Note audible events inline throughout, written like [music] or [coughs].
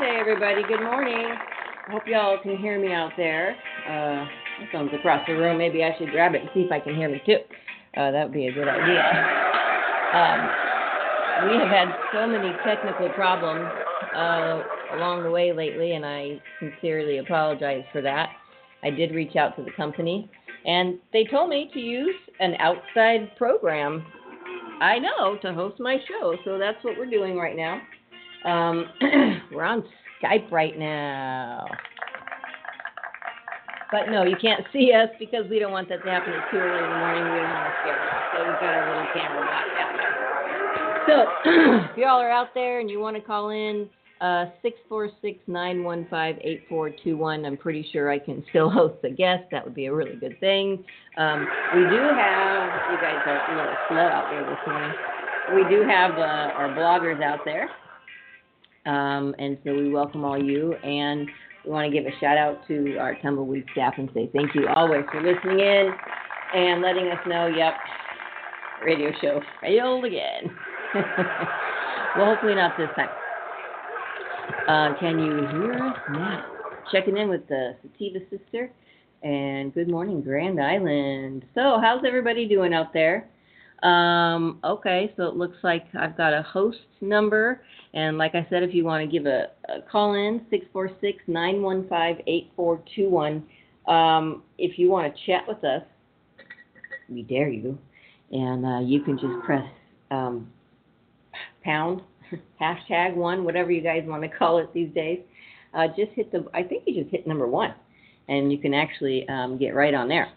Wednesday, everybody. Good morning. I hope y'all can hear me out there. Uh, my phone's across the room. Maybe I should grab it and see if I can hear me too. Uh, that would be a good idea. Um, we have had so many technical problems uh, along the way lately, and I sincerely apologize for that. I did reach out to the company, and they told me to use an outside program I know to host my show, so that's what we're doing right now. Um, [clears throat] we're on Skype right now. But no, you can't see us because we don't want that to happen at 2 early in the morning. We don't want to scare them. So we've got our little camera blocked out there. So [clears throat] if y'all are out there and you want to call in, uh, 646-915-8421. I'm pretty sure I can still [laughs] host a guest. That would be a really good thing. Um, we do have, you guys are a little slow out there this morning. We do have uh, our bloggers out there. Um, and so we welcome all you. And we want to give a shout out to our Tumbleweed staff and say thank you always for listening in and letting us know, yep, radio show failed again. [laughs] well, hopefully not this time. Uh, can you hear us now? Checking in with the Sativa sister. And good morning, Grand Island. So, how's everybody doing out there? Um, okay, so it looks like I've got a host number. And like I said, if you want to give a, a call in, 646 915 8421. Um, if you want to chat with us, we dare you. And uh, you can just press um, pound [laughs] hashtag one, whatever you guys want to [laughs] call it these days. Uh, just hit the, I think you just hit number one, and you can actually um, get right on there.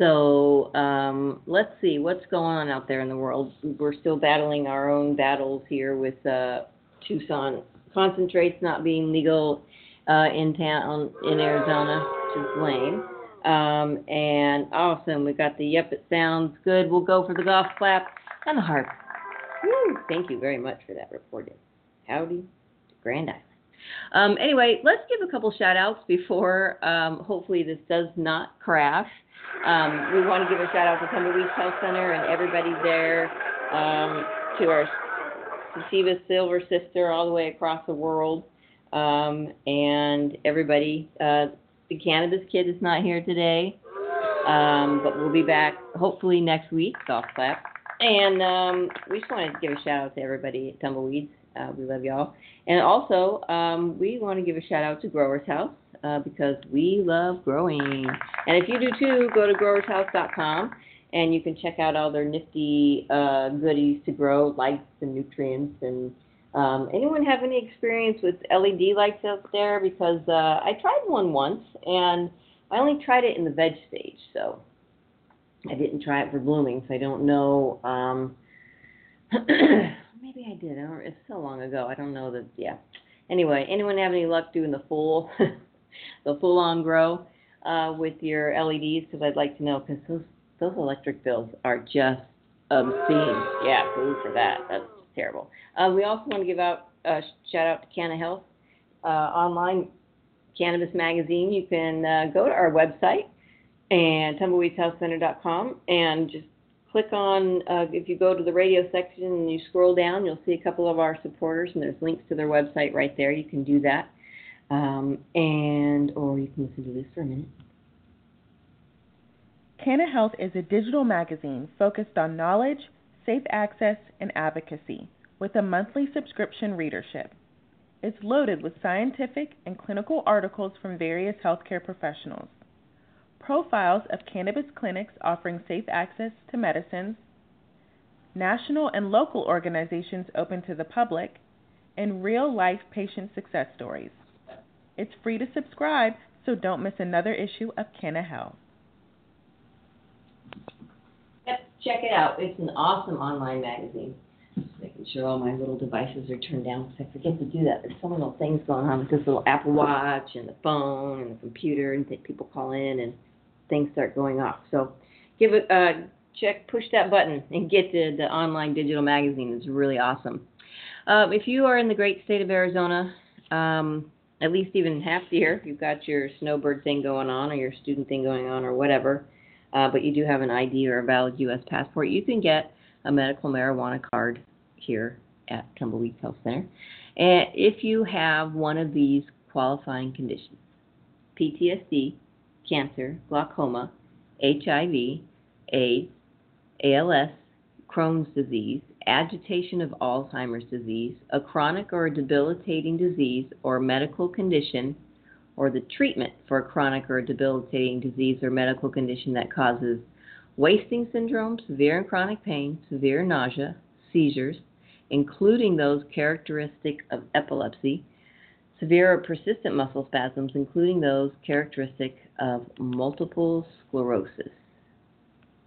So um, let's see what's going on out there in the world. We're still battling our own battles here with uh, Tucson concentrates not being legal uh, in town in Arizona, which is lame. Um, and awesome, we've got the yep, it sounds good. We'll go for the golf clap and the harp. Woo, thank you very much for that reporting. Howdy Grand Island. Um, anyway, let's give a couple shout outs before um, hopefully this does not crash. Um, we want to give a shout out to Tumbleweed Health Center and everybody there, um, to our Sativa Silver Sister all the way across the world, um, and everybody. Uh, the Cannabis Kid is not here today, um, but we'll be back hopefully next week. Golf clap. And we just want to give a shout out to everybody at Tumbleweeds. Uh, we love y'all. And also, um, we want to give a shout out to Growers House uh, because we love growing. And if you do too, go to growershouse.com and you can check out all their nifty uh, goodies to grow, lights and nutrients. And um, anyone have any experience with LED lights out there? Because uh, I tried one once and I only tried it in the veg stage, so I didn't try it for blooming, so I don't know. Um, [clears throat] maybe I did. I don't, it's so long ago. I don't know that. Yeah. Anyway, anyone have any luck doing the full, [laughs] the full-on grow uh, with your LEDs? Because I'd like to know. Because those those electric bills are just obscene. Yeah, food for that. That's terrible. Uh, we also want to give out a shout out to Canna Health uh, online Cannabis Magazine, you can uh, go to our website and tumbleweedshealthcenter.com and just click on, uh, if you go to the radio section and you scroll down, you'll see a couple of our supporters and there's links to their website right there. You can do that. Um, and, or you can listen to this for a minute. Canna Health is a digital magazine focused on knowledge, safe access, and advocacy with a monthly subscription readership. It's loaded with scientific and clinical articles from various healthcare professionals, profiles of cannabis clinics offering safe access to medicines, national and local organizations open to the public, and real life patient success stories. It's free to subscribe, so don't miss another issue of Canna Health. Yep, check it out. It's an awesome online magazine. Just making sure all my little devices are turned down because I forget to do that. There's so many little things going on with this little Apple Watch and the phone and the computer, and people call in and things start going off. So give it uh, check, push that button, and get the the online digital magazine. It's really awesome. Um, if you are in the great state of Arizona, um, at least even half the year, you've got your snowbird thing going on or your student thing going on or whatever uh, but you do have an ID or a valid U.S. passport, you can get a medical marijuana card here at Tumbleweed Health Center. And if you have one of these qualifying conditions PTSD, cancer, glaucoma, HIV, AIDS, ALS, Crohn's disease, agitation of Alzheimer's disease, a chronic or debilitating disease or medical condition or the treatment for a chronic or debilitating disease or medical condition that causes wasting syndrome, severe and chronic pain, severe nausea, seizures, including those characteristic of epilepsy, severe or persistent muscle spasms, including those characteristic of multiple sclerosis.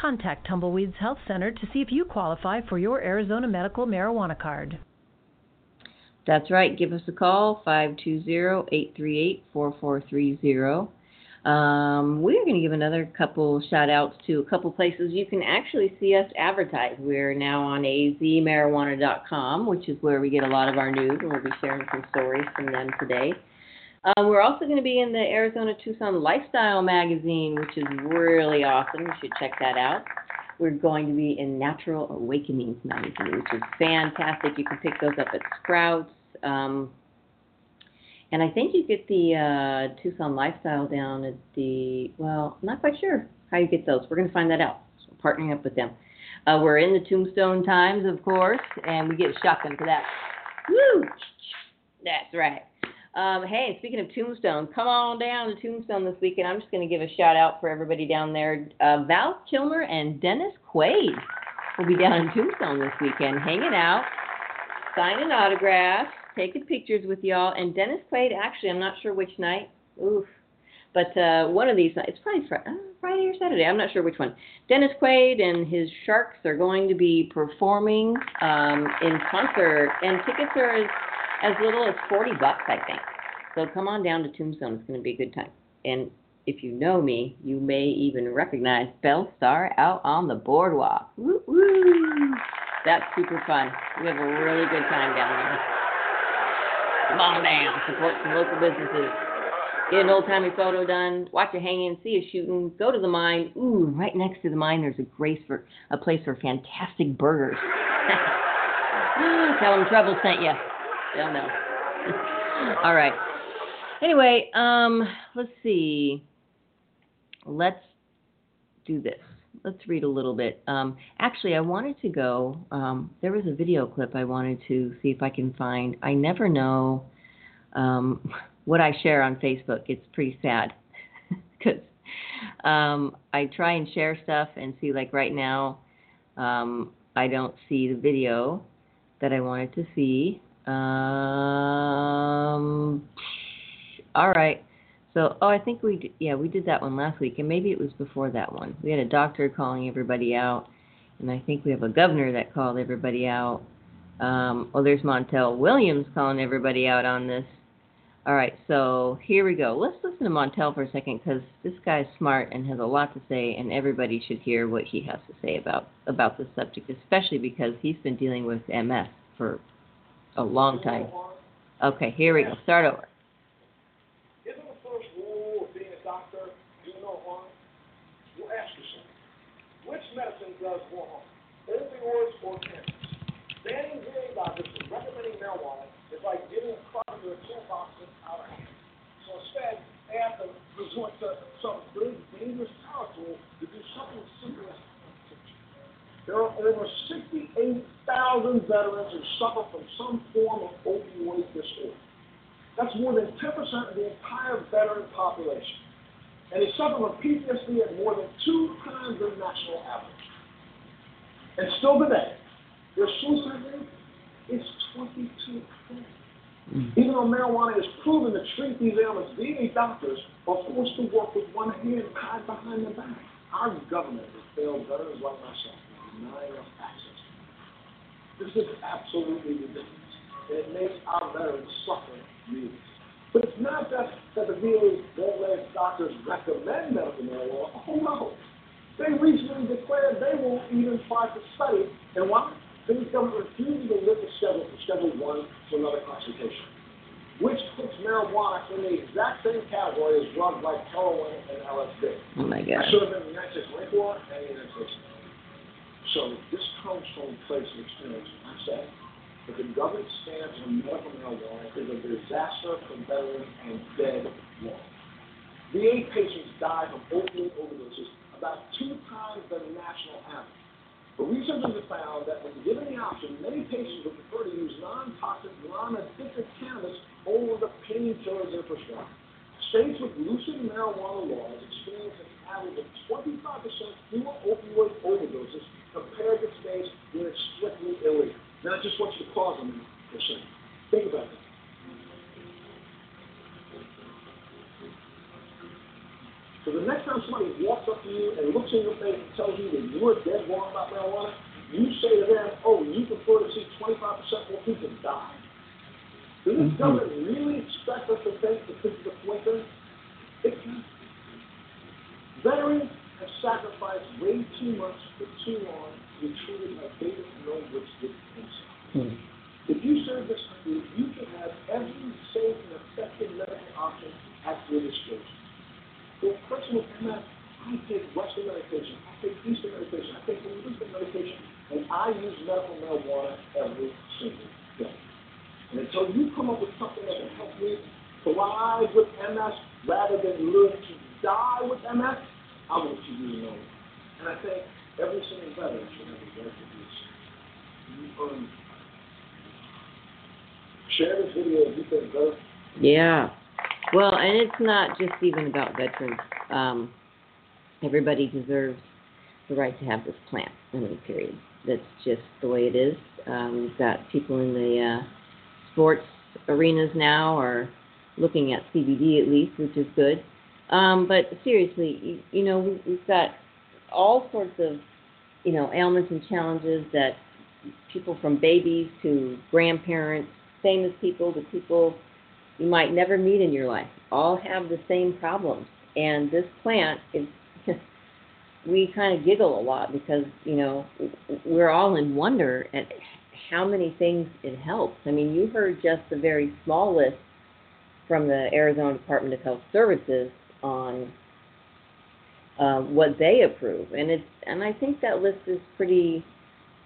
Contact Tumbleweeds Health Center to see if you qualify for your Arizona medical marijuana card. That's right. Give us a call, 520-838-4430. Um, we're going to give another couple shout outs to a couple places you can actually see us advertise. We're now on azmarijuana.com, which is where we get a lot of our news, and we'll be sharing some stories from them today. Um, we're also going to be in the Arizona Tucson Lifestyle magazine, which is really awesome. You should check that out. We're going to be in Natural Awakenings magazine, which is fantastic. You can pick those up at Sprouts. Um, and I think you get the uh, Tucson Lifestyle down at the, well, I'm not quite sure how you get those. We're going to find that out. So partnering up with them. Uh, we're in the Tombstone Times, of course, and we get a shotgun for that. Woo! That's right. Um, hey, speaking of Tombstone, come on down to Tombstone this weekend. I'm just going to give a shout out for everybody down there. Uh, Val Kilmer and Dennis Quaid will be down in Tombstone this weekend, hanging out, signing autographs, taking pictures with y'all. And Dennis Quaid, actually, I'm not sure which night. Oof. But uh, one of these nights, it's probably Friday, uh, Friday or Saturday. I'm not sure which one. Dennis Quaid and his Sharks are going to be performing um, in concert, and tickets are as as little as 40 bucks, I think. So come on down to Tombstone. It's going to be a good time. And if you know me, you may even recognize Bellstar out on the boardwalk. Woo woo! That's super fun. We have a really good time down there. Come on down, support some local businesses. Get an old timey photo done. Watch a hanging, see a shooting. Go to the mine. Ooh, right next to the mine, there's a grace for a place for fantastic burgers. [laughs] Tell them Trouble sent you. They'll know. [laughs] All right. Anyway, um, let's see. Let's do this. Let's read a little bit. Um, actually, I wanted to go. Um, there was a video clip I wanted to see if I can find. I never know um, [laughs] what I share on Facebook. It's pretty sad [laughs] because um, I try and share stuff and see, like right now, um, I don't see the video that I wanted to see. Um, all right. So, oh, I think we, d- yeah, we did that one last week, and maybe it was before that one. We had a doctor calling everybody out, and I think we have a governor that called everybody out. Um, oh, there's Montel Williams calling everybody out on this. All right, so here we go. Let's listen to Montel for a second because this guy's smart and has a lot to say, and everybody should hear what he has to say about about this subject, especially because he's been dealing with MS for a long time. Okay, here we go. Start over. Isn't the first rule of being a doctor, do no harm? You ask yourself, which medicine does more harm, opioids or cannabis? Banning hearing doctors from recommending marijuana is like giving a carpenter a toolbox out of hand. So instead, they have to resort to some dangerous power tool to do something simple as there are over 68,000 veterans who suffer from some form of opioid disorder. That's more than 10% of the entire veteran population. And they suffer from PTSD at more than two times the national average. And still today, their suicide rate is 22%. Even though marijuana is proven to treat these ailments, VA doctors are forced to work with one hand tied behind their back. Our government has failed veterans like myself denying access. This is absolutely ridiculous. It makes our veterans suffer really. But it's not just that the VA won't let doctors recommend medical marijuana. Oh no. They recently declared they won't even try to study. And why? Because the government refuses to lift the schedule from Schedule 1 to another classification, which puts marijuana in the exact same category as drugs like heroin and LSD. Oh my I God. should have been in the United States Marine Corps and the United States. So this comes from a place of experience. I say that the government stands on medical marijuana is a disaster for veterans and dead wrong. VA patients die from opioid overdoses about two times the national average. But researchers have found that when given the option, many patients would prefer to use non-toxic, non-addictive cannabis over the painkillers they're prescribed. States with loosened marijuana laws experience an average of 25% fewer opioid overdoses compared to states where it's strictly illegal. Now, I just want you to pause on that for a second. Think about that. So the next time somebody walks up to you and looks in your face and tells you that you are dead wrong about marijuana, you say to them, oh, you prefer to see 25% more people die? Does mm-hmm. this government really expect us to think that this is a? It's not. Veterans have sacrificed way too much for too long to be treated like they didn't know which did themselves. Hmm. If you serve this country, you can have every safe and effective medical option at your disposal. For a person MS, I take Western medication, I take Eastern medication, I take Eastern medication, and I use medical marijuana every single day. And until you come up with something that can help me thrive with MS rather than live to die with MS, I want you to know. And I think every single veteran should have a so. You earn. Share this video if you think better. Yeah. Well, and it's not just even about veterans. Um, everybody deserves the right to have this plant. I mean, period. That's just the way it is. Um, we've got people in the uh, sports arenas now are looking at CBD at least, which is good. Um, but seriously, you, you know, we, we've got all sorts of, you know, ailments and challenges that people from babies to grandparents, famous people to people you might never meet in your life all have the same problems. And this plant is, [laughs] we kind of giggle a lot because, you know, we're all in wonder at how many things it helps. I mean, you heard just the very small list from the Arizona Department of Health Services on uh, what they approve, and it's and I think that list is pretty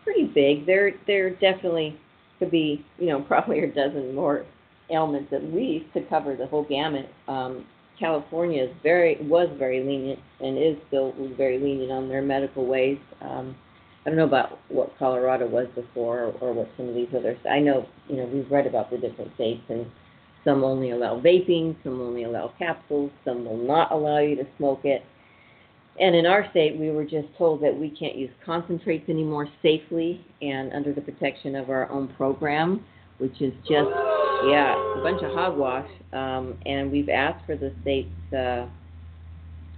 pretty big. There there definitely could be you know [laughs] probably a dozen more ailments at least to cover the whole gamut. Um, California is very was very lenient and is still very lenient on their medical ways. Um, I don't know about what Colorado was before or, or what some of these others. I know you know we've read about the different states and some only allow vaping, some only allow capsules, some will not allow you to smoke it. And in our state, we were just told that we can't use concentrates anymore safely and under the protection of our own program which is just yeah a bunch of hogwash. Um, and we've asked for the state's uh,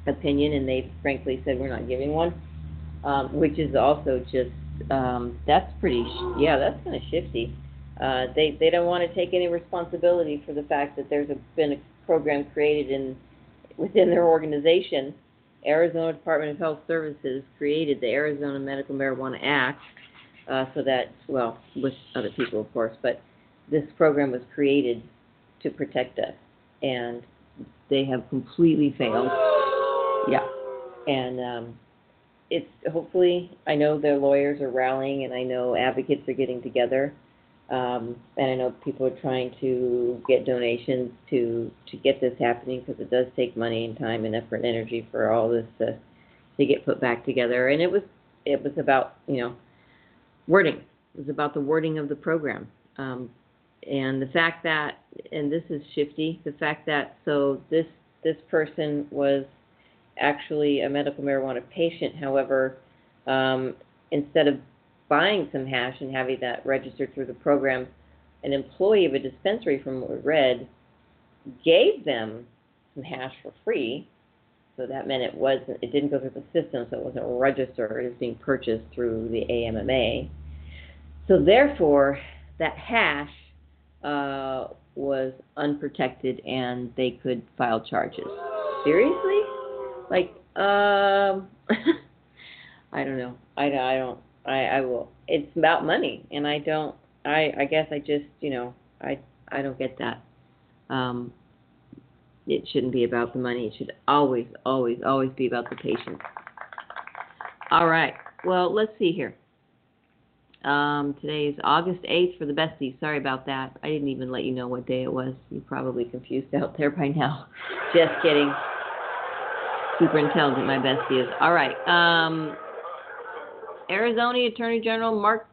opinion, and they've frankly said we're not giving one, um, which is also just um, that's pretty sh- yeah that's kind of shifty. Uh, they they don't want to take any responsibility for the fact that there's a, been a program created in within their organization. Arizona Department of Health Services created the Arizona Medical Marijuana Act, uh, so that well with other people of course, but this program was created to protect us, and they have completely failed. Yeah, and um, it's hopefully I know their lawyers are rallying, and I know advocates are getting together um, and I know people are trying to get donations to to get this happening because it does take money and time and effort and energy for all this to to get put back together. And it was it was about you know wording. It was about the wording of the program. Um, and the fact that and this is shifty. The fact that so this this person was actually a medical marijuana patient. However, um, instead of buying some hash and having that registered through the program, an employee of a dispensary, from what we read, gave them some hash for free. So that meant it wasn't, it didn't go through the system, so it wasn't registered It was being purchased through the AMMA. So therefore, that hash uh, was unprotected and they could file charges. Seriously? Like, um, [laughs] I don't know. I, I don't. I, I will. It's about money, and I don't. I I guess I just you know I I don't get that. Um, it shouldn't be about the money. It should always always always be about the patient. All right. Well, let's see here. Um, today is August 8th for the besties. Sorry about that. I didn't even let you know what day it was. You're probably confused out there by now. [laughs] Just kidding. Super intelligent, my bestie is. All right. Um, Arizona Attorney General Mark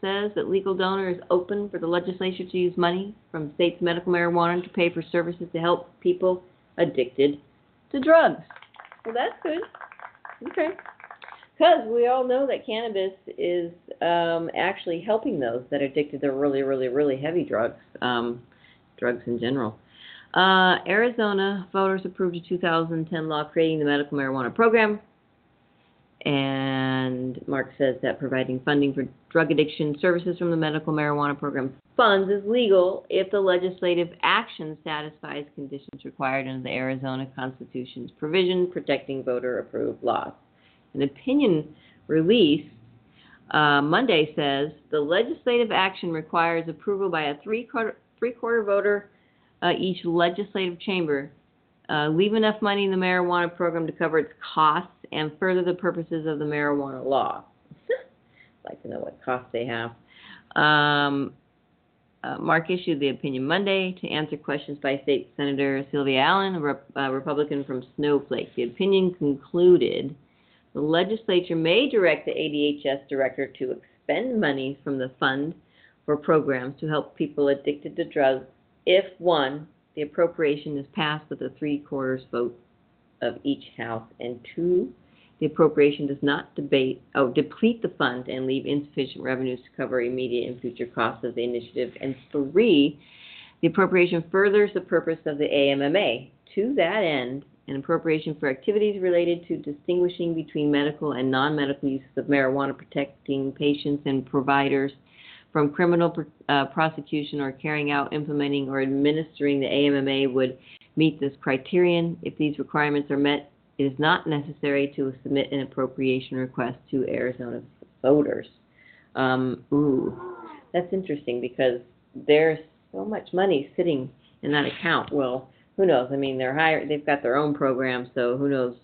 says that legal donor is open for the legislature to use money from state's medical marijuana to pay for services to help people addicted to drugs. Well, that's good. Okay. Because we all know that cannabis is um, actually helping those that are addicted to really, really, really heavy drugs, um, drugs in general. Uh, Arizona voters approved a 2010 law creating the medical marijuana program and Mark says that providing funding for drug addiction services from the medical marijuana program funds is legal if the legislative action satisfies conditions required under the Arizona Constitution's provision protecting voter approved laws. An opinion released uh, Monday says the legislative action requires approval by a three quarter, three quarter voter uh, each legislative chamber uh, leave enough money in the marijuana program to cover its costs and further the purposes of the marijuana law. I'd [laughs] like to know what costs they have. Um, uh, Mark issued the opinion Monday to answer questions by State Senator Sylvia Allen, a rep, uh, Republican from Snowflake. The opinion concluded the legislature may direct the ADHS director to expend money from the fund for programs to help people addicted to drugs if one, the appropriation is passed with a three quarters vote of each house, and two, the appropriation does not debate, oh, deplete the fund and leave insufficient revenues to cover immediate and future costs of the initiative, and three, the appropriation furthers the purpose of the AMMA. To that end, an appropriation for activities related to distinguishing between medical and non medical uses of marijuana, protecting patients and providers from criminal uh, prosecution or carrying out, implementing, or administering the AMMA would meet this criterion. If these requirements are met, it is not necessary to submit an appropriation request to Arizona voters. Um, ooh, that's interesting because there's so much money sitting in that account. Well, who knows? I mean, they're higher. They've got their own program, so who knows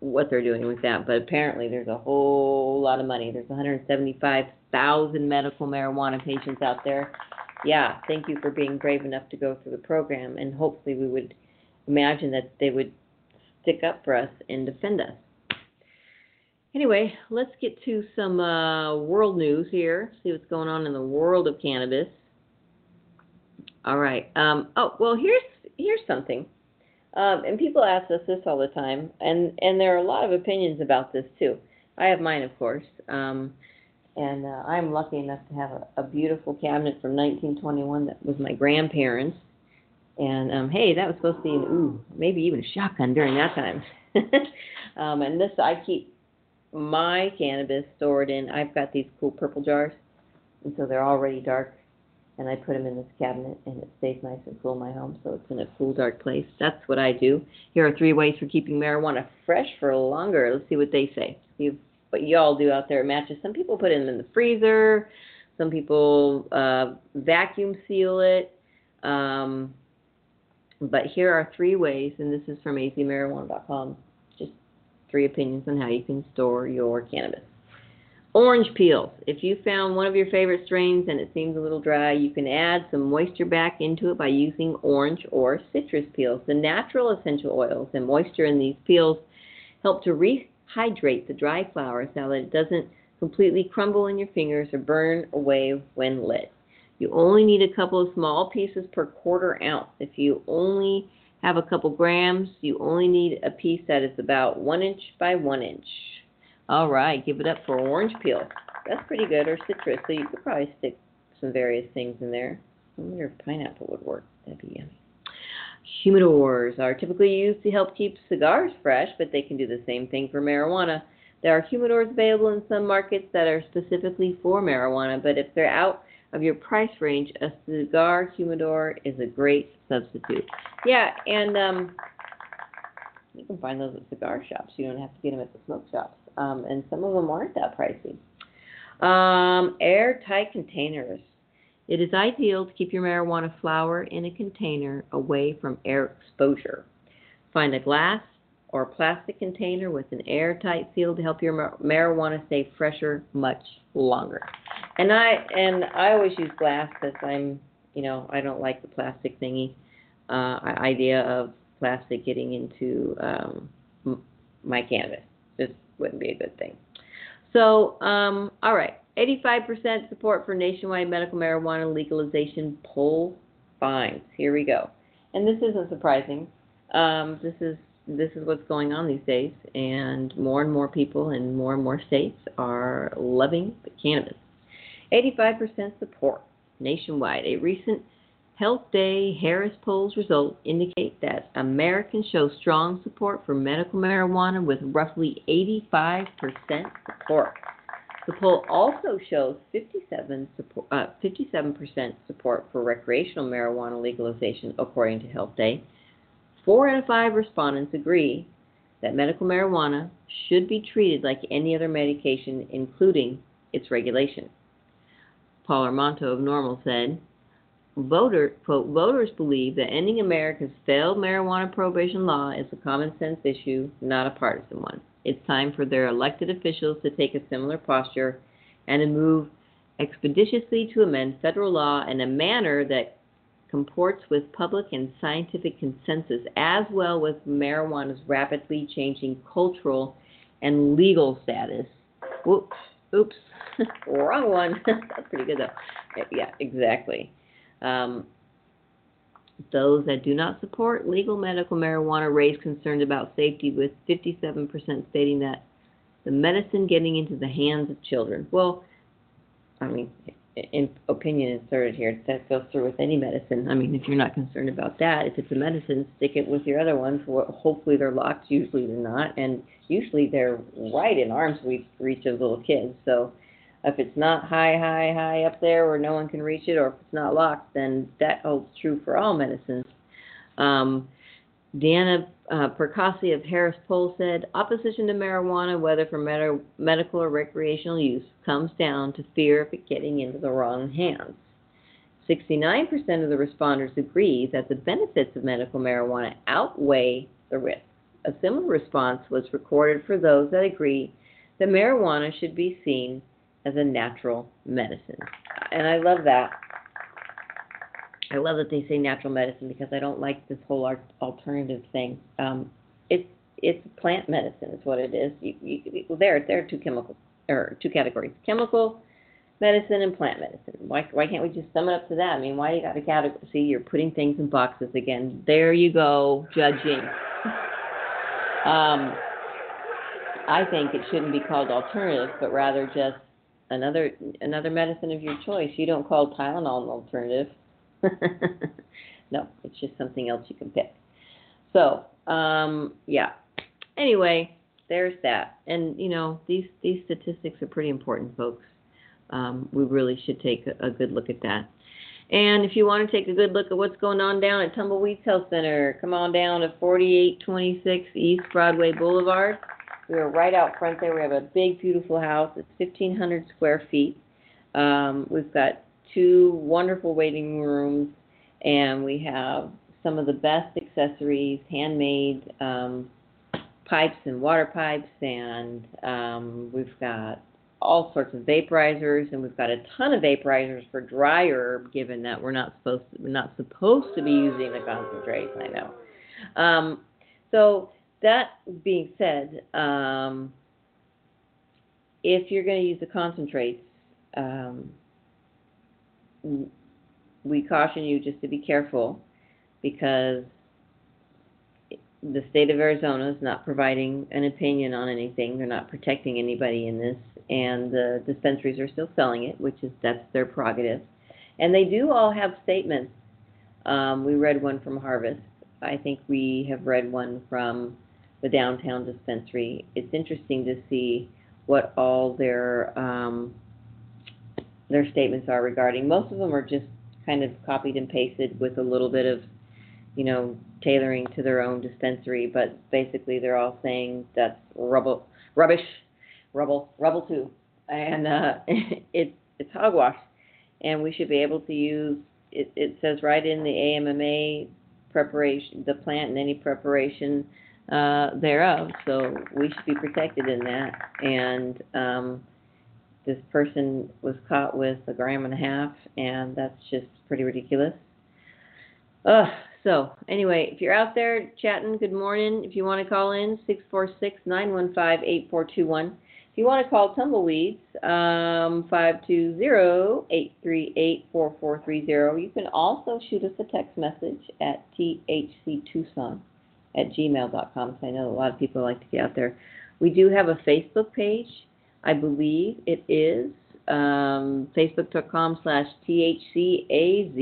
what they're doing with that? But apparently, there's a whole lot of money. There's 175 thousand medical marijuana patients out there. Yeah, thank you for being brave enough to go through the program, and hopefully we would imagine that they would stick up for us and defend us. Anyway, let's get to some uh, world news here. See what's going on in the world of cannabis. All right. Um, oh well, here's here's something. Um, and people ask us this all the time, and and there are a lot of opinions about this too. I have mine, of course. Um, And uh, I'm lucky enough to have a, a beautiful cabinet from 1921 that was my grandparents. And um, hey, that was supposed to be an ooh, maybe even a shotgun during that time. [laughs] um, and this I keep my cannabis stored in. I've got these cool purple jars, and so they're already dark. And I put them in this cabinet, and it stays nice and cool in my home. So it's in a cool, dark place. That's what I do. Here are three ways for keeping marijuana fresh for longer. Let's see what they say. See what y'all do out there at matches. Some people put them in the freezer. Some people uh, vacuum seal it. Um, but here are three ways, and this is from azmarijuana.com. Just three opinions on how you can store your cannabis. Orange peels. If you found one of your favorite strains and it seems a little dry, you can add some moisture back into it by using orange or citrus peels. The natural essential oils and moisture in these peels help to rehydrate the dry flower so that it doesn't completely crumble in your fingers or burn away when lit. You only need a couple of small pieces per quarter ounce. If you only have a couple grams, you only need a piece that is about one inch by one inch. All right, give it up for orange peel. That's pretty good, or citrus. So you could probably stick some various things in there. I wonder if pineapple would work. That'd be yummy. Humidors are typically used to help keep cigars fresh, but they can do the same thing for marijuana. There are humidors available in some markets that are specifically for marijuana, but if they're out of your price range, a cigar humidor is a great substitute. Yeah, and um, you can find those at cigar shops. You don't have to get them at the smoke shops um, and some of them aren't that pricey. Um, airtight containers. It is ideal to keep your marijuana flower in a container away from air exposure. Find a glass or plastic container with an airtight seal to help your marijuana stay fresher much longer. And I and I always use glass because I'm you know I don't like the plastic thingy uh, idea of plastic getting into um, my cannabis. Just wouldn't be a good thing. So, um, all right, 85% support for nationwide medical marijuana legalization poll finds. Here we go. And this isn't surprising. Um, this is this is what's going on these days, and more and more people in more and more states are loving the cannabis. 85% support nationwide. A recent Health Day Harris Polls results indicate that Americans show strong support for medical marijuana with roughly 85% support. The poll also shows 57 support, uh, 57% support for recreational marijuana legalization, according to HealthDay. Four out of five respondents agree that medical marijuana should be treated like any other medication, including its regulation. Paul Armentano of NORML said, Voter, quote, voters believe that ending America's failed marijuana prohibition law is a common sense issue, not a partisan one. It's time for their elected officials to take a similar posture and to move expeditiously to amend federal law in a manner that comports with public and scientific consensus, as well with marijuana's rapidly changing cultural and legal status. Whoops, oops, [laughs] wrong one. [laughs] That's pretty good though. Yeah, exactly. Um, those that do not support legal medical marijuana raise concerns about safety, with 57% stating that the medicine getting into the hands of children. Well, I mean, in opinion inserted here, that goes through with any medicine. I mean, if you're not concerned about that, if it's a medicine, stick it with your other ones. Hopefully they're locked. Usually they're not, and usually they're right in arm's reach of little kids. So if it's not high, high, high up there where no one can reach it, or if it's not locked, then that holds true for all medicines. Um, Deanna uh, of Harris Poll said, opposition to marijuana, whether for med- medical or recreational use, comes down to fear of it getting into the wrong hands. 69% of the responders agree that the benefits of medical marijuana outweigh the risks. A similar response was recorded for those that agree that marijuana should be seen as a natural medicine. And I love that. I love that they say natural medicine because I don't like this whole alternative thing. Um, it's it's plant medicine is what it is. You, you, there there are two chemical or two categories: chemical medicine and plant medicine. Why why can't we just sum it up to that? I mean, why do you got to category? See, you're putting things in boxes again. There you go, judging. um, I think it shouldn't be called alternative, but rather just another another medicine of your choice. You don't call Tylenol an alternative. [laughs] no, it's just something else you can pick. So, um, yeah. Anyway, there's that. And you know, these these statistics are pretty important, folks. Um, we really should take a, good look at that. And if you want to take a good look at what's going on down at Tumbleweeds Health Center, come on down to 4826 East Broadway Boulevard. We are right out front there. We have a big, beautiful house. It's 1,500 square feet. Um, we've got two wonderful waiting rooms, and we have some of the best accessories, handmade um, pipes and water pipes, and um, we've got all sorts of vaporizers, and we've got a ton of vaporizers for dry herb, given that we're not supposed to, we're not supposed to be using the concentrates. I know. Um, so that being said, um, if you're going to use the concentrates, um, we caution you just to be careful because the state of Arizona is not providing an opinion on anything. They're not protecting anybody in this, and the dispensaries are still selling it, which is that's their prerogative. And they do all have statements. Um, we read one from Harvest. I think we have read one from the downtown dispensary. It's interesting to see what all their um, their statements are regarding. Most of them are just kind of copied and pasted with a little bit of, you know, tailoring to their own dispensary. But basically, they're all saying that's rubble, rubbish, rubble, rubble too, and uh, [laughs] it's it's hogwash, and we should be able to use. It, it says right in the AMMA preparation, the plant and any preparation uh, thereof. So we should be protected in that. And um, this person was caught with a gram and a half, and that's just pretty ridiculous. Uh, so anyway, if you're out there chatting, good morning. If you want to call in, six four six nine one five eight four two one. If you want to call Tumbleweeds, um, 520-838-4430. You can also shoot us a text message at thctucson at gmail.com. So I know a lot of people like to get out there. We do have a Facebook page. I believe it is um, facebook.com slash THCAZ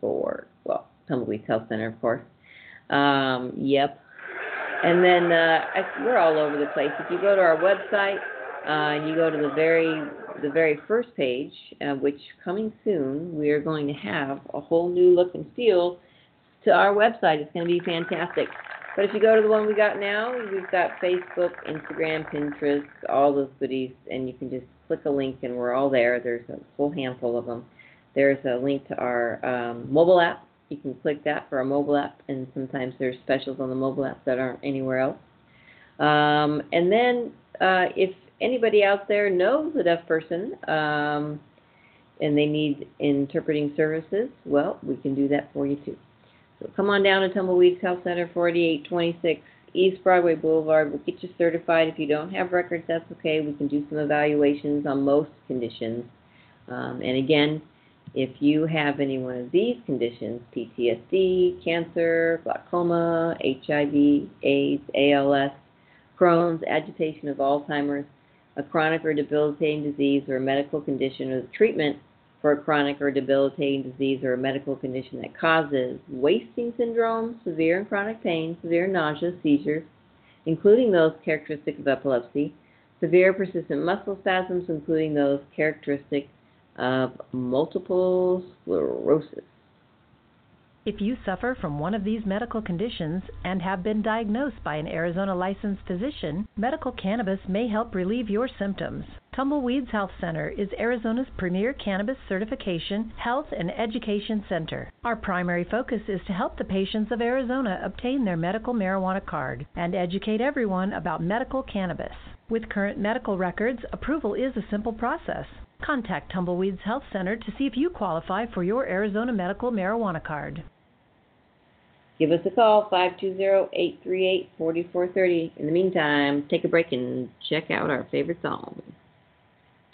for, well, Tumbleweeds Health Center, of course. Um, yep. And then uh, we're all over the place. If you go to our website uh, and you go to the very the very first page, uh, which coming soon, we are going to have a whole new look and feel to our website. It's going to be fantastic. But if you go to the one we got now, we've got Facebook, Instagram, Pinterest, all those goodies, and you can just click a link and we're all there. There's a whole handful of them. There's a link to our um, mobile app you can click that for a mobile app, and sometimes there's specials on the mobile app that aren't anywhere else. Um, and then uh, if anybody out there knows a deaf person um, and they need interpreting services, well, we can do that for you too. So come on down to Tumbleweeds Health Center, 4826 East Broadway Boulevard. We'll get you certified. If you don't have records, that's okay. We can do some evaluations on most conditions. Um, and again, if you have any one of these conditions, PTSD, cancer, glaucoma, HIV, AIDS, ALS, Crohn's, agitation of Alzheimer's, a chronic or debilitating disease or a medical condition or treatment for a chronic or debilitating disease or a medical condition that causes wasting syndrome, severe and chronic pain, severe nausea, seizures, including those characteristic of epilepsy, severe persistent muscle spasms, including those characteristic of multiple sclerosis. If you suffer from one of these medical conditions and have been diagnosed by an Arizona licensed physician, medical cannabis may help relieve your symptoms. Tumbleweeds Health Center is Arizona's premier cannabis certification, health, and education center. Our primary focus is to help the patients of Arizona obtain their medical marijuana card and educate everyone about medical cannabis. With current medical records, approval is a simple process. Contact Tumbleweeds Health Center to see if you qualify for your Arizona medical marijuana card. Give us a call, 520-838-4430. In the meantime, take a break and check out our favorite song.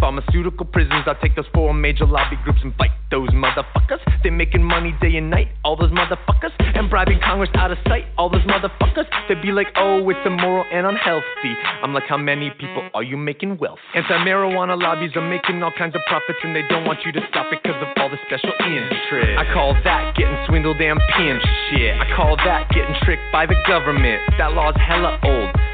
pharmaceutical prisons. I'll take those four major lobby groups and fight those motherfuckers. They're making money day and night, all those motherfuckers. And bribing Congress out of sight, all those motherfuckers. They'd be like, oh, it's immoral and unhealthy. I'm like, how many people are you making wealth? Anti marijuana lobbies are making all kinds of profits, and they don't want you to stop it because of all the special interest. I call that getting swindled and pimped shit. I call that getting tricked by the government. That law's hella old.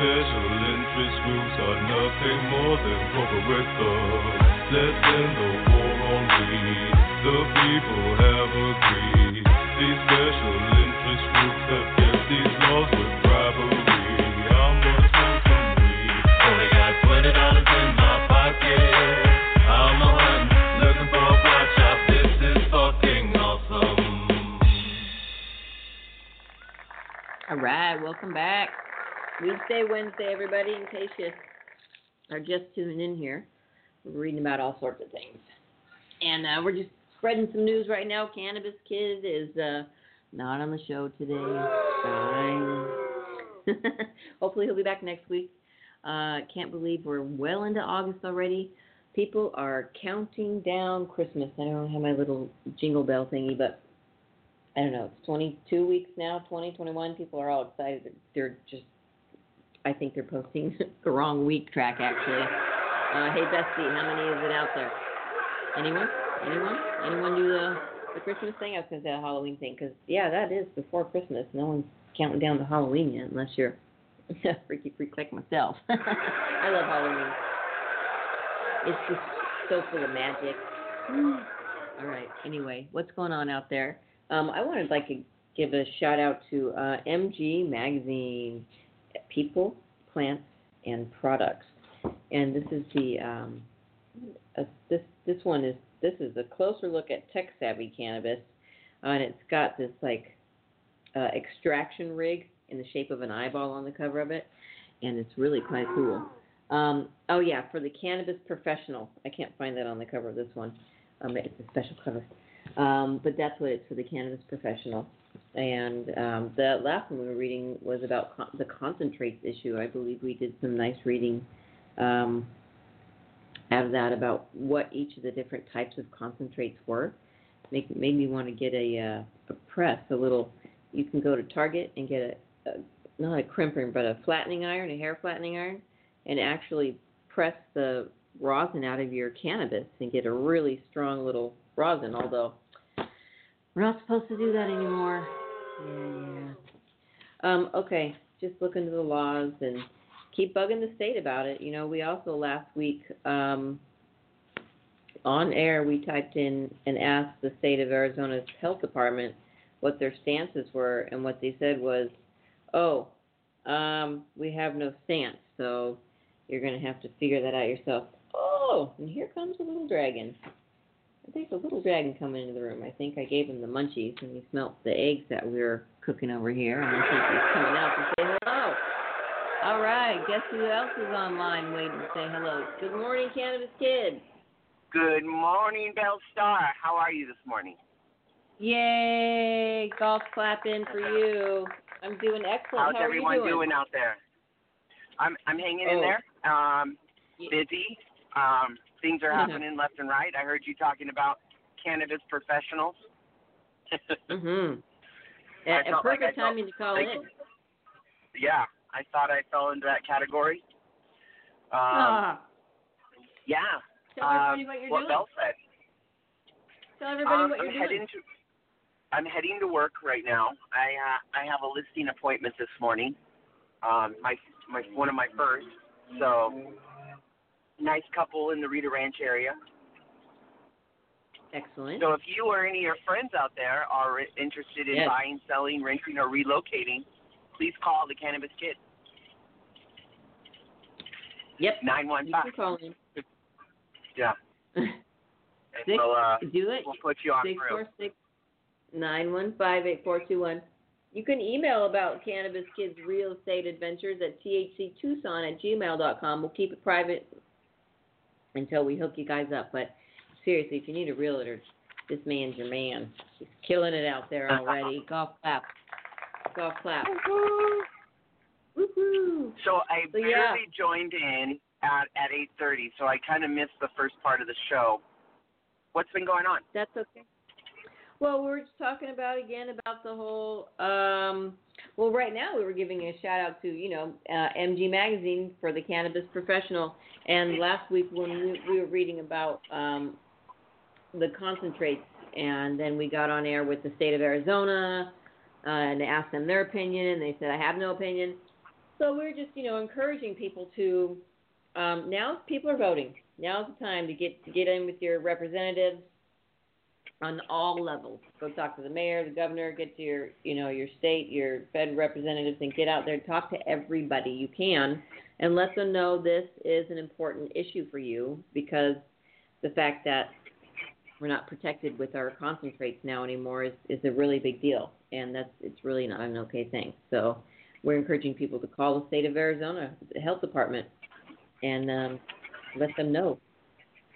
special interest groups are nothing more than corporate thugs. Let's end war on weed. The people have agreed. These special interest groups have kept these laws with bribery. I'm gonna smoke. Only got twenty dollars in my pocket. I'm a hunting, looking for a shop. This is fucking awesome. All right, welcome back. Weedsday, Wednesday, everybody, in case you are just tuning in here. We're reading about all sorts of things. And uh, we're just spreading some news right now. Cannabis Kid is uh, not on the show today. Fine. [laughs] Hopefully, he'll be back next week. Uh, can't believe we're well into August already. People are counting down Christmas. I don't have my little jingle bell thingy, but I don't know. It's 22 weeks now, 20, 21. People are all excited. They're just, I think they're posting [laughs] the wrong week track, actually. Uh, hey, Bestie, how many is it out there? Anyone? Anyone? Anyone do the, the Christmas thing? I was to say the Halloween thing, because, yeah, that is before Christmas. No one's counting down to Halloween yet, unless you're [laughs] a freaky freak like myself. [laughs] I love Halloween. It's just so full of magic. [sighs] All right. Anyway, what's going on out there? Um, I wanted like to give a shout out to uh, MG Magazine, People, Plants, and Products, and this is the um, uh, this this one is this is a closer look at tech savvy cannabis, uh, and it's got this like uh, extraction rig in the shape of an eyeball on the cover of it, and it's really quite cool. Um, oh yeah, for the cannabis professional, I can't find that on the cover of this one. Um, it's a special cover. Um, but that's what it's for the cannabis professional. And um, the last one we were reading was about con- the concentrates issue. I believe we did some nice reading um, out of that about what each of the different types of concentrates were. Make, made me want to get a, uh, a press, a little. You can go to Target and get a, a not a crimping, but a flattening iron, a hair flattening iron, and actually press the rosin out of your cannabis and get a really strong little rosin. Although we're not supposed to do that anymore. Yeah. Um, okay, just look into the laws and keep bugging the state about it. You know, we also last week um, on air we typed in and asked the state of Arizona's health department what their stances were, and what they said was, "Oh, um, we have no stance, so you're going to have to figure that out yourself." Oh, and here comes a little dragon. Think a little dragon coming into the room. I think I gave him the munchies, and he smelt the eggs that we were cooking over here, and I think he's coming out to say hello. All right, guess who else is online waiting to say hello? Good morning, Cannabis Kid. Good morning, Bell Star. How are you this morning? Yay! Golf clap in for you. I'm doing excellent. How's How are everyone you doing? out there? I'm I'm hanging in Oh. there. Um, busy. Um, things are happening left and right. I heard you talking about cannabis professionals. [laughs] Mhm. I At a felt like perfect felt timing to call like- in. yeah, I thought I fell into that category. Um, ah, yeah. tell um, everybody what you're what doing. Bell said. Tell everybody Um, what I'm you're heading doing. to I'm heading to work right now. I uh, I have a listing appointment this morning. Um, my my one of my first. So nice couple in the Rita Ranch area. Excellent. So if you or any of your friends out there are interested in Yes. buying, selling, renting, or relocating, please call the Cannabis Kid. Yep. Nine one You five. can call in. Yeah. And [laughs] Six, we'll uh, do it. we'll put you on Six four six nine one five eight four two one. You can email about Cannabis Kids Real Estate Adventures at thctucson at gmail dot com. We'll keep it private until we hook you guys up. But seriously, if you need a realtor, this man's your man. He's killing it out there already. [laughs] Golf clap. Golf clap. Woohoo! So I So, yeah. barely joined in at at eight thirty, so I kind of missed the first part of the show. What's been going on? That's okay. Well, we're just talking about again about the whole. Um, well, right now we were giving a shout out to you know uh, MG Magazine for the cannabis professional, and last week when we, we were reading about um, the concentrates, and then we got on air with the state of Arizona, uh, and asked them their opinion, and they said I have no opinion. So we we're just you know encouraging people to. Um, now people are voting. Now's the time to get to get in with your representatives on all levels. Go talk to the mayor, the governor, get to your, you know, your state, your fed representatives, and get out there and talk to everybody you can, and let them know this is an important issue for you because the fact that we're not protected with our concentrates now anymore is is a really big deal, and that's it's really not an okay thing. So we're encouraging people to call the state of Arizona the health department and um, let them know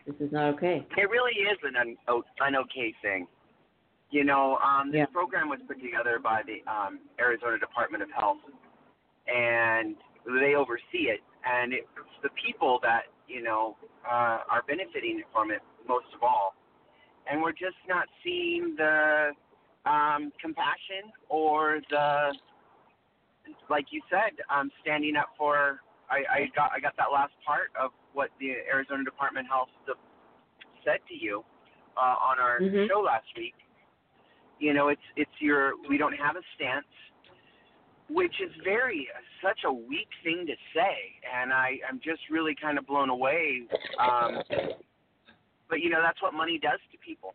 this is not okay. It really is an un, an okay thing. You know, um, this Yeah. program was put together by the um, Arizona Department of Health, and they oversee it. And it's the people that you know uh, are benefiting from it most of all. And we're just not seeing the um, compassion or the, like you said, um, standing up for. I, I got I got that last part of what the Arizona Department of Health de- said to you uh, on our Mhm. show last week. You know, it's it's your we don't have a stance, which is very such a weak thing to say, and I I'm just really kind of blown away. Um, but you know, that's what money does to people.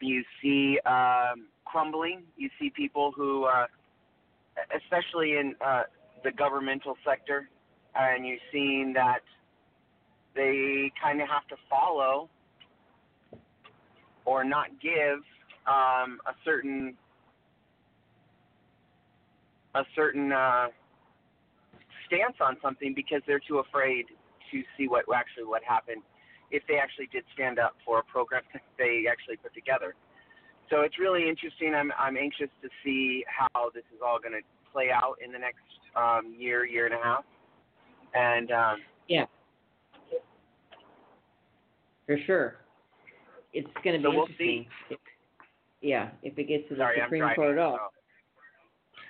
You see um, crumbling. You see people who, uh, especially in uh, the governmental sector, and you're seeing that they kind of have to follow or not give um, a certain a certain uh, stance on something because they're too afraid to see what actually what happened. if they actually did stand up for a program [laughs] that they actually put together. So it's really interesting. I'm I'm anxious to see how this is all going to play out in the next um, year, year and a half. And um, Yeah. For sure. It's going to So be we'll interesting. If- yeah, if it gets to the sorry, Supreme driving. Court at all. so-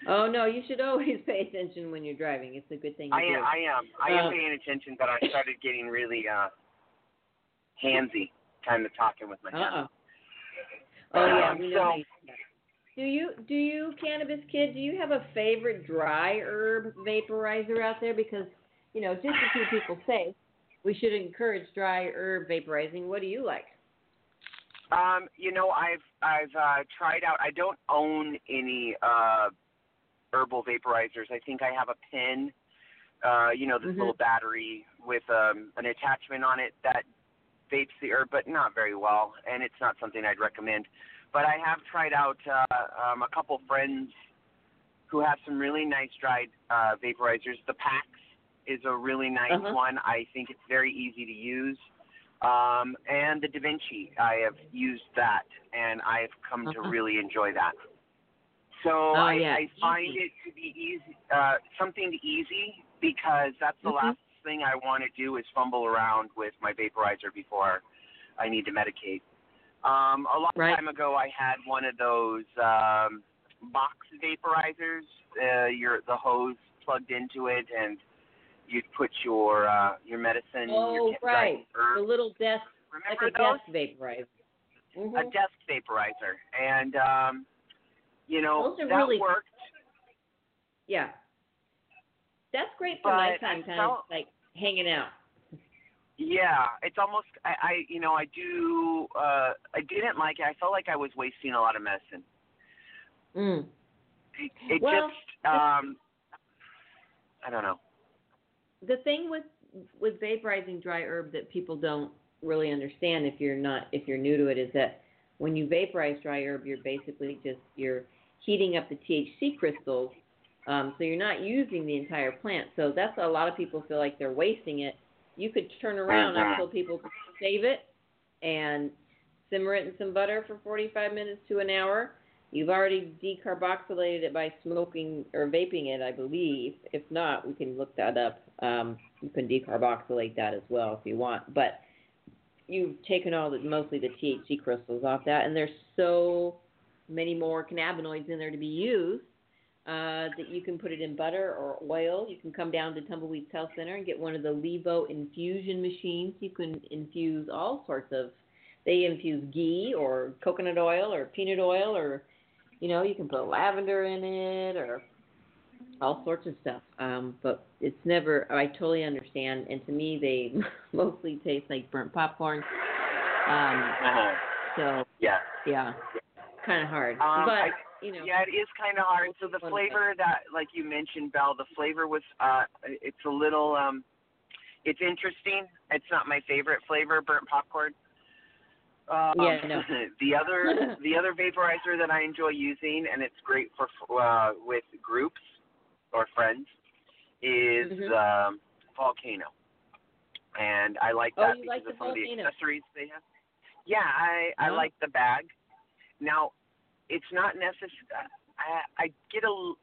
Oh no, you should [laughs] always pay attention when you're driving. It's a good thing I do. am. I am. I am Um, paying attention, but I started getting really uh, handsy, kind of talking with my hands. Uh-uh. Oh yeah, Um, we know so- do you do you cannabis kid? Do you have a favorite dry herb vaporizer out there? Because you know, just a few people say we should encourage dry herb vaporizing. What do you like? Um, you know, I've I've uh, tried out. I don't own any uh, herbal vaporizers. I think I have a pen. Uh, you know, this Mhm. little battery with um, an attachment on it that vapes the herb, but not very well, and it's not something I'd recommend. But I have tried out uh, um, a couple friends who have some really nice dried uh, vaporizers. The Pax is a really nice Uh-huh. one. I think it's very easy to use. Um, and the Da Vinci, I have used that, and I've come to Uh-huh. really enjoy that. So Oh, I, yeah, I find easy. it to be easy, uh, something easy because that's the Mhm. last thing I want to do is fumble around with my vaporizer before I need to medicate. Um, a long Right. time ago, I had one of those um, box vaporizers. Uh, your the hose plugged into it, and you'd put your uh, your medicine. Oh your right, the little desk Remember like a those? desk vaporizer. a Mhm. desk vaporizer, and um, you know Those are that really- worked. Yeah. That's great for nighttime time, felt- like hanging out. Yeah, it's almost I, I you know I do uh, I didn't like it. I felt like I was wasting a lot of medicine. Mm. It, it Well, just um, I don't know. The thing with with vaporizing dry herb that people don't really understand if you're not if you're new to it is that when you vaporize dry herb you're basically just you're heating up the THC crystals um, so you're not using the entire plant so that's a lot of people feel like they're wasting it you could turn around. I tell people to save it and simmer it in some butter for 45 minutes to an hour You've already decarboxylated it by smoking or vaping it, I believe. If not, we can look that up. Um, you can decarboxylate that as well if you want. But you've taken all the mostly the THC crystals off that, and there's so many more cannabinoids in there to be used uh, that you can put it in butter or oil. You can come down to Tumbleweeds Health Center and get one of the Levo infusion machines. You can infuse all sorts of. They infuse ghee or coconut oil or peanut oil or you know, you can put lavender in it or all sorts of stuff. Um, but it's never. I totally understand, and to me, they [laughs] mostly taste like burnt popcorn. Um, Uh-huh. so Yeah. yeah, kind of hard. Um, but I- you know, Yeah, it is kind of hard. So the flavor that, like you mentioned, Belle, the flavor was, uh, it's a little, um, it's interesting. It's not my favorite flavor, burnt popcorn. Um, Yeah, know. [laughs] the other, [laughs] the other vaporizer that I enjoy using, and it's great for uh, with groups or friends, is Mhm. um, Volcano. And I like Oh, that you because like of some of the accessories they have. Yeah, I I Oh. like the bag. Now, it's not necessary. I, I get a.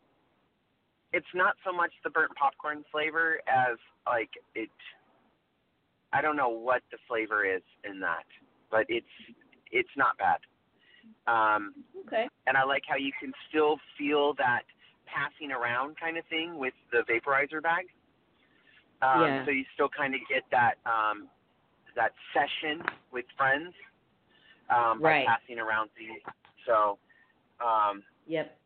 It's not so much the burnt popcorn flavor as like it. I don't know what the flavor is in that, but it's it's not bad. Um, okay. and I like how you can still feel that passing around kind of thing with the vaporizer bag. Um, Yeah. So you still kind of get that um, that session with friends um, by Right. passing around the. So, um, Yep.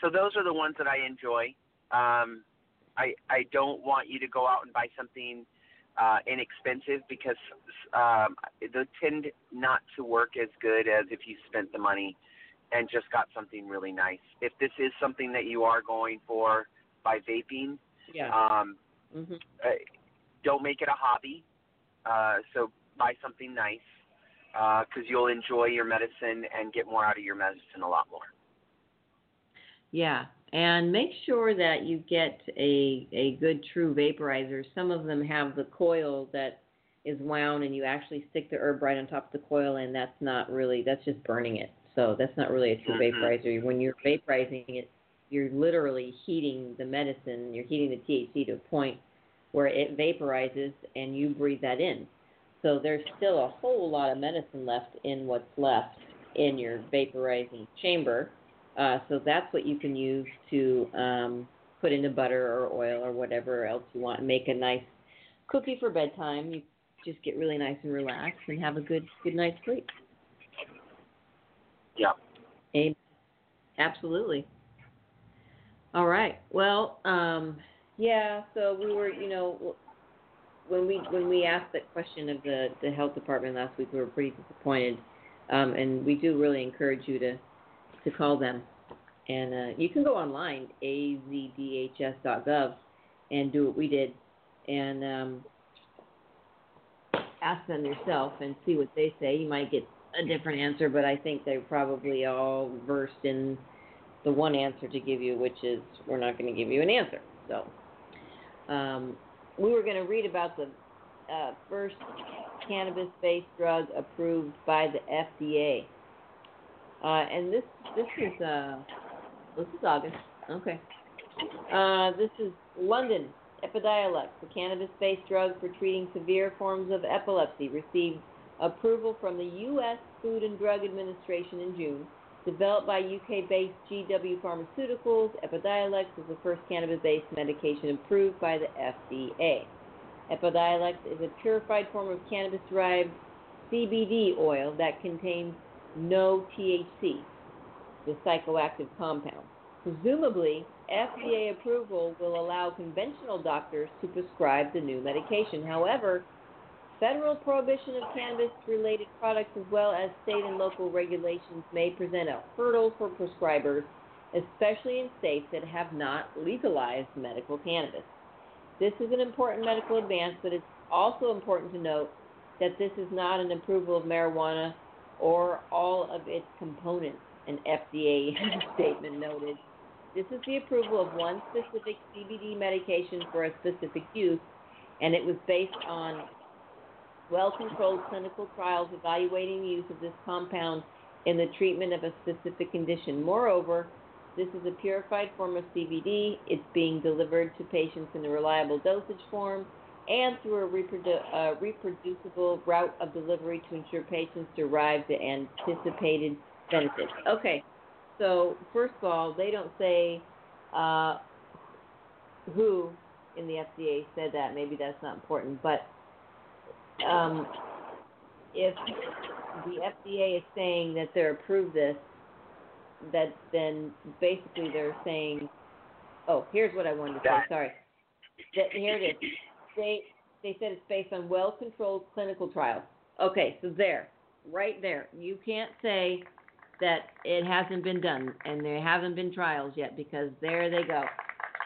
so those are the ones that I enjoy. Um, I I don't want you to go out and buy something uh, inexpensive because um, they tend not to work as good as if you spent the money and just got something really nice. If this is something that you are going for by vaping, Yeah. um, mhm. uh, don't make it a hobby. Uh, so buy something nice because you'll enjoy your medicine and get more out of your medicine a lot more. Yeah, and make sure that you get a a good true vaporizer. Some of them have the coil that is wound and you actually stick the herb right on top of the coil and that's not really that's just burning it. So that's not really a true Mhm. vaporizer. When you're vaporizing it, you're literally heating the medicine, you're heating the THC to a point where it vaporizes and you breathe that in. So there's still a whole lot of medicine left in what's left in your vaporizing chamber. Uh, so that's what you can use to um, put into butter or oil or whatever else you want. Make a nice cookie for bedtime. You just get really nice and relaxed and have a good good night's sleep. Yeah. Amen. Absolutely. All right. Well, um, yeah. So we were, you know, when we when we asked that question of the the health department last week, we were pretty disappointed, um, and we do really encourage you to to call them, and uh, you can go online azdhs.gov and do what we did, and um, ask them yourself and see what they say. You might get a different answer, but I think they're probably all versed in the one answer to give you, which is we're not going to give you an answer. So, um, we were going to read about the uh, first cannabis-based drug approved by the FDA, uh, and this this is uh, this is August. Okay, uh, this is London. Epidiolex, a cannabis-based drug for treating severe forms of epilepsy, received approval from the U.S. Food and Drug Administration in June. Developed by UK-based GW Pharmaceuticals, Epidiolex is the first cannabis-based medication approved by the FDA. Epidiolex is a purified form of cannabis-derived CBD oil that contains no THC, the psychoactive compound. Presumably, FDA approval will allow conventional doctors to prescribe the new medication. However, federal prohibition of cannabis related products as well as state and local regulations may present a hurdle for prescribers, especially in states that have not legalized medical cannabis. This is an important medical advance, but it's also important to note that this is not an approval of marijuana or all of its components, an FDA [laughs] statement noted. This is the approval of one specific CBD medication for a specific use, and it was based on well controlled clinical trials evaluating the use of this compound in the treatment of a specific condition. Moreover, this is a purified form of CBD. It's being delivered to patients in a reliable dosage form and through a reprodu- uh, reproducible route of delivery to ensure patients derive the anticipated benefits. Okay, so first of all, they don't say uh, who in the FDA said that. Maybe that's not important, but um, if the FDA is saying that they're approved this, that then basically they're saying, oh, here's what I wanted to say. Sorry, that, here it is. They they said it's based on well-controlled clinical trials. Okay, so there, right there, you can't say that it hasn't been done and there haven't been trials yet because there they go.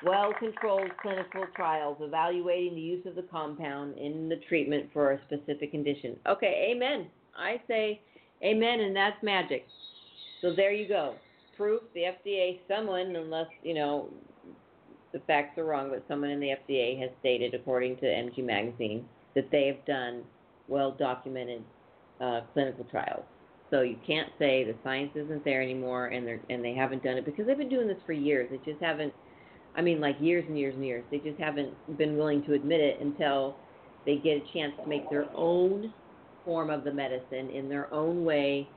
Well controlled clinical trials evaluating the use of the compound in the treatment for a specific condition. Okay, amen. I say amen, and that's magic. So there you go. Proof the FDA, someone, unless, you know, the facts are wrong, but someone in the FDA has stated, according to MG Magazine, that they have done well documented uh, clinical trials. So you can't say the science isn't there anymore and they and they haven't done it because they've been doing this for years. They just haven't I mean like years and years and years. They just haven't been willing to admit it until they get a chance to make their own form of the medicine in their own way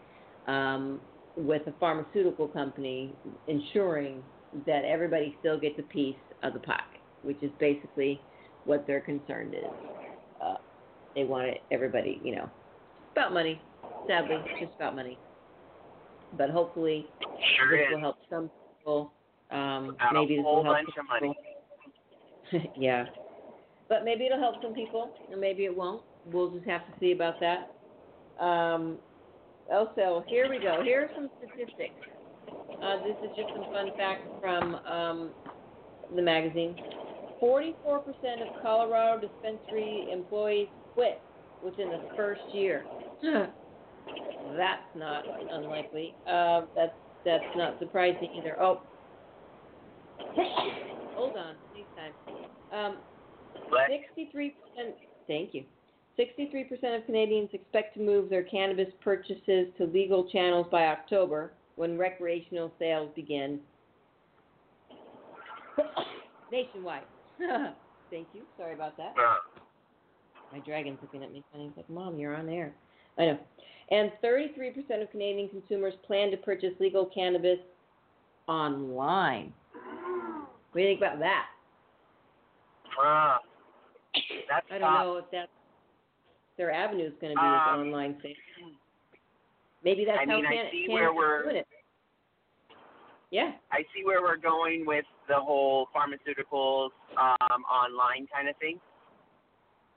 um, with a pharmaceutical company ensuring that everybody still gets a piece of the pie, which is basically what their concern is. Uh, they want everybody, you know, about money. Sadly, just about money. But hopefully, Sure this is. will help some people. Um, About maybe this will help some people. [laughs] yeah. But maybe it'll help some people, and maybe it won't. We'll just have to see about that. Um, also, here we go. Here are some statistics. Uh, this is just some fun facts from um, the magazine. 44% of Colorado dispensary employees quit within the first year. that's not unlikely. Uh, that's that's not surprising either. Oh, hold on, please time. Um, 63%. Thank you. 63% of Canadians expect to move their cannabis purchases to legal channels by October, when recreational sales begin [coughs] nationwide. [laughs] Thank you. Sorry about that. Uh, My dragon's looking at me funny. He's like, Mom, you're on air. I know. And 33% of Canadian consumers plan to purchase legal cannabis online. What do you think about that? uh, that's I don't know if that's their avenue is going to be Um, online sales. Maybe that's I how mean, I see where we're- doing it. Yeah. I see where we're going with the whole pharmaceuticals um, online kind of thing.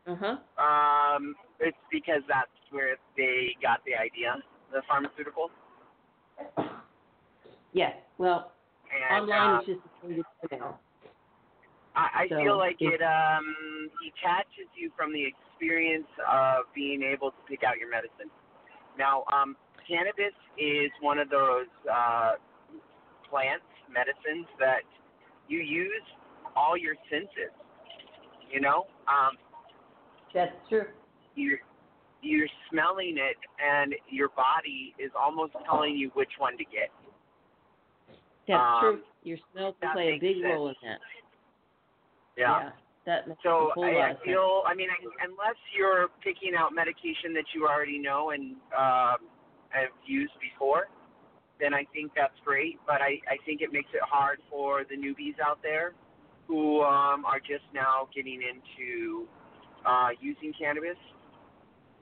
Uh huh. Um, it's because that's where they got the idea, the pharmaceuticals. Yeah. Well, And online uh, is just the thing to now. I, I So, feel like it um, detaches you from the experience of being able to pick out your medicine. Now, um, cannabis is one of those uh, plants, medicines that you use all your senses. You know, um, That's true. you're you're smelling it, and your body is almost telling you which one to get. That's Um, true. Your smell can play a big sense. role in that. Yeah. That makes So a whole I, lot I of sense. feel, I mean, I, unless you're picking out medication that you already know and um, have used before, then I think that's great. But I, I think it makes it hard for the newbies out there who um, are just now getting into uh, using cannabis.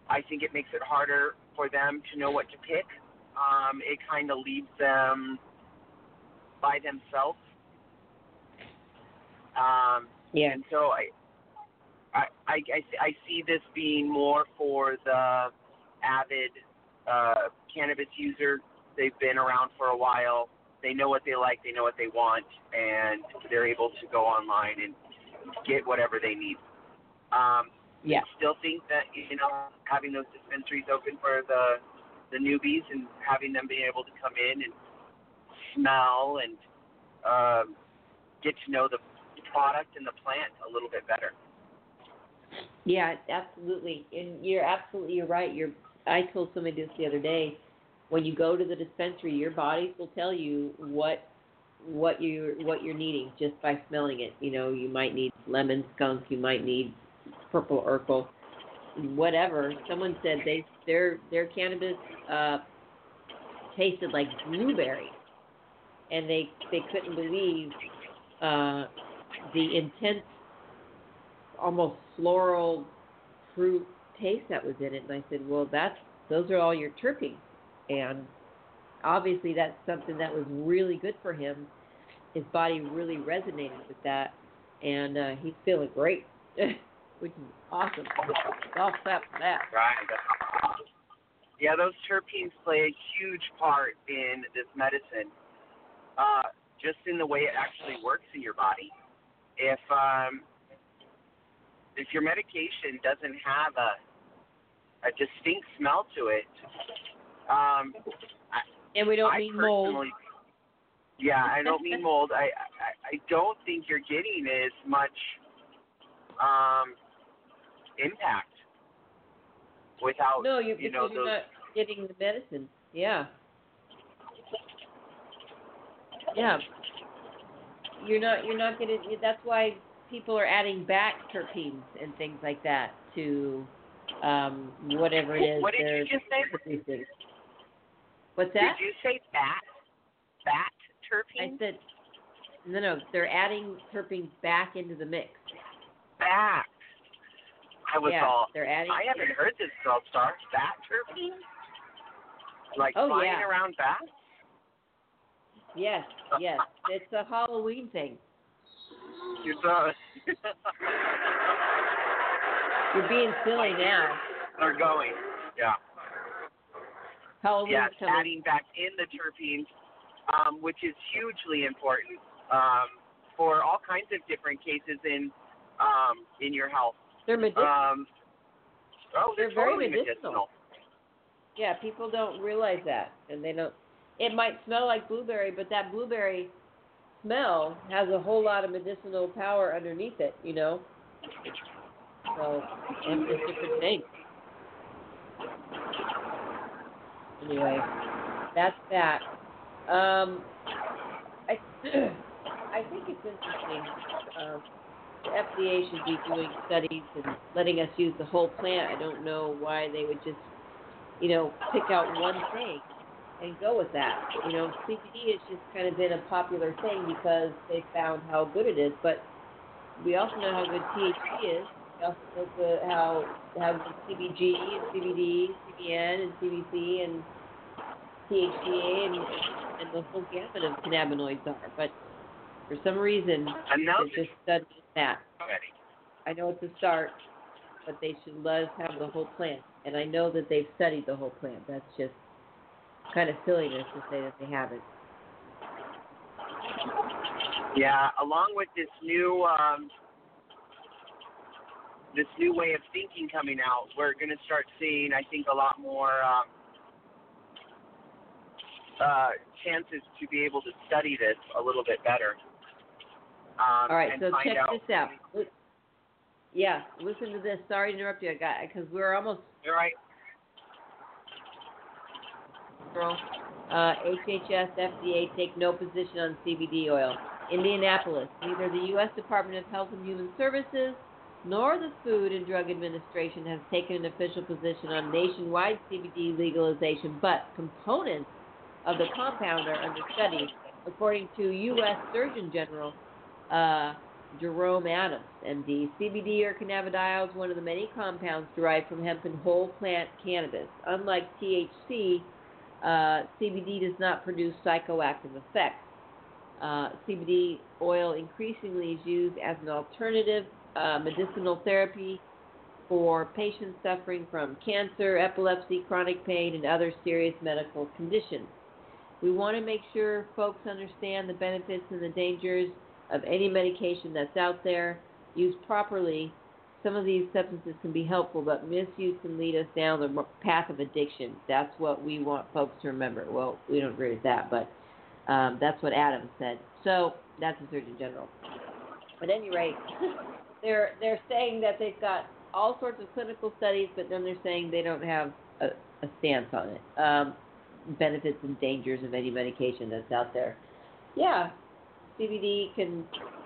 I think it makes it harder for them to know what to pick. Um, it kind of leaves them by themselves. Um, Yeah. and so I, I, I, I, see this being more for the avid uh, cannabis user. They've been around for a while. They know what they like. They know what they want, and they're able to go online and get whatever they need. Um, Yeah. still think that you know having those dispensaries open for the the newbies and having them being able to come in and smell and um, get to know the product and the plant a little bit better. Yeah, absolutely. And you're absolutely you're right. You're I told somebody this the other day. When you go to the dispensary, your bodies will tell you what what you what you're needing just by smelling it. You know, you might need lemon skunk, you might need purple Urkle, whatever. Someone said they their their cannabis uh tasted like blueberry. And they they couldn't believe uh the intense almost floral fruit taste that was in it. And I said, well, that's those are all your terpenes, and obviously that's something that was really good for him. His body really resonated with that, and uh, he's feeling great, [laughs] which is awesome. Golf clap for that. Right. Yeah, those terpenes play a huge part in this medicine. Uh, just in the way it actually works in your body. If um, if your medication doesn't have a a distinct smell to it, um, And we don't I mean mold. yeah, I don't mean mold. I, I I don't think you're getting as much um, impact without No, you you know you're those. not getting the medicine. Yeah. Yeah. You're not you're not getting that's why people are adding back terpenes and things like that to um whatever it is What did you just say? producing. What's that? Did you say bat? Bat I said no no, they're adding terpenes back into the mix. Bat. I was yeah, all. they're adding I haven't heard this girl star. Bat terpenes? Like Oh, flying yeah. around bats? Yes, yes. It's a Halloween thing. You saw. You're being silly [laughs] now. They're going. Yeah. Halloween's Yes, coming. adding back in the terpenes, um, which is hugely important um, for all kinds of different cases in um, in your health. They're medicinal. Um, oh, they're, They're very totally medicinal. Yeah, people don't realize that, and they don't. It might smell like blueberry, but that blueberry smell has a whole lot of medicinal power underneath it. You know. So, and it's different things. Anyway, that's that. Um, I [clears throat] I think it's interesting. Um, the FDA should be doing studies and letting us use the whole plant. I don't know why they would just, you know, pick out one thing and go with that. You know, CBD has just kind of been a popular thing because they found how good it is. But we also know how good THC is. Also the, how how CBG and CBD, CBN and CBC and THCA and and the whole gamut of cannabinoids are. But for some reason, they're just studying that. already. I know it's a start, but they should let us have the whole plant. And I know that they've studied the whole plant. That's just kind of silliness to say that they haven't. Yeah, along with this new um, this new way of thinking coming out, we're going to start seeing, I think, a lot more um, uh, chances to be able to study this a little bit better. Um, All right, so check out. this out. Yeah, listen to this. Sorry to interrupt you, I got because we're almost You're right. Uh, HHS, FDA take no position on CBD oil. Indianapolis, neither the U.S. Department of Health and Human Services nor the Food and Drug Administration has taken an official position on nationwide CBD legalization, but components of the compound are under study, according to U.S. Surgeon General uh, Jerome Adams, MD. CBD or cannabidiol is one of the many compounds derived from hemp and whole plant cannabis. Unlike THC, uh, CBD does not produce psychoactive effects. Uh, CBD oil increasingly is used as an alternative uh, medicinal therapy for patients suffering from cancer, epilepsy, chronic pain, and other serious medical conditions. We want to make sure folks understand the benefits and the dangers of any medication that's out there. Used properly, some of these substances can be helpful, but misuse can lead us down the path of addiction. That's what we want folks to remember. Well, we don't agree with that, but um, that's what Adam said. So that's the Surgeon General. At any rate, [laughs] they're they're saying that they've got all sorts of clinical studies, but then they're saying they don't have a, a stance on it. Um, benefits and dangers of any medication that's out there. Yeah, CBD can,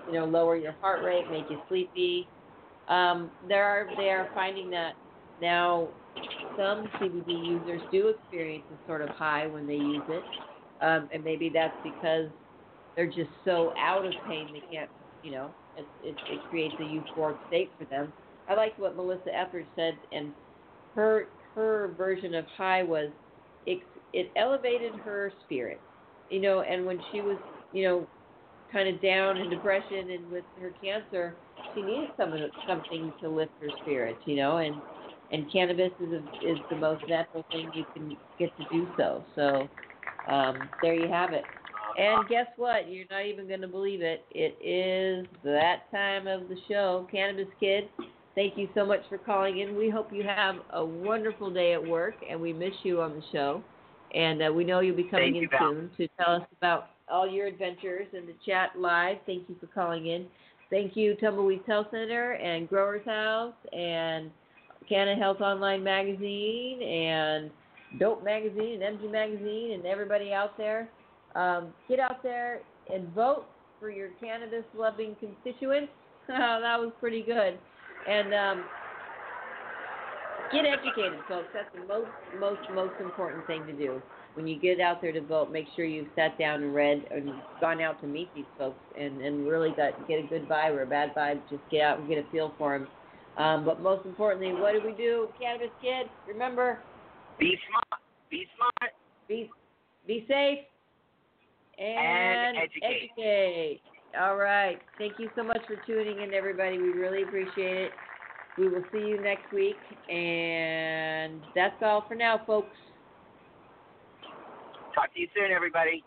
you know, lower your heart rate, make you sleepy. Um, there are they are finding that now some CBD users do experience a sort of high when they use it, um, and maybe that's because they're just so out of pain they can't, you know, it it, it creates a euphoric state for them. I liked what Melissa Etheridge said, and her her version of high was it it elevated her spirit, you know, and when she was, you know, kind of down in depression and with her cancer, she needed some something to lift her spirits, you know, and and cannabis is a, is the most natural thing you can get to do so. So um, there you have it. And guess what? You're not even going to believe it. It is that time of the show, Cannabis Kid. Thank you so much for calling in. We hope you have a wonderful day at work, and we miss you on the show. And uh, we know you'll be coming Thank in you, soon to tell us about all your adventures and the chat live. Thank you for calling in. Thank you, Tumbleweed Health Center and Growers House and Canna Health Online Magazine and Dope Magazine and MG Magazine and everybody out there. Um, get out there and vote for your cannabis loving constituents. [laughs] that was pretty good. And um, get educated, folks. That's the most, most, most important thing to do. When you get out there to vote, make sure you've sat down and read and gone out to meet these folks and, and really got get a good vibe or a bad vibe. Just get out and get a feel for them. Um, but most importantly, what do we do, Cannabis Kid? Remember, Be smart. Be smart. be be safe and, And educate. educate. All right. Thank you so much for tuning in, everybody. We really appreciate it. We will see you next week, and that's all for now, folks. Talk to you soon, everybody.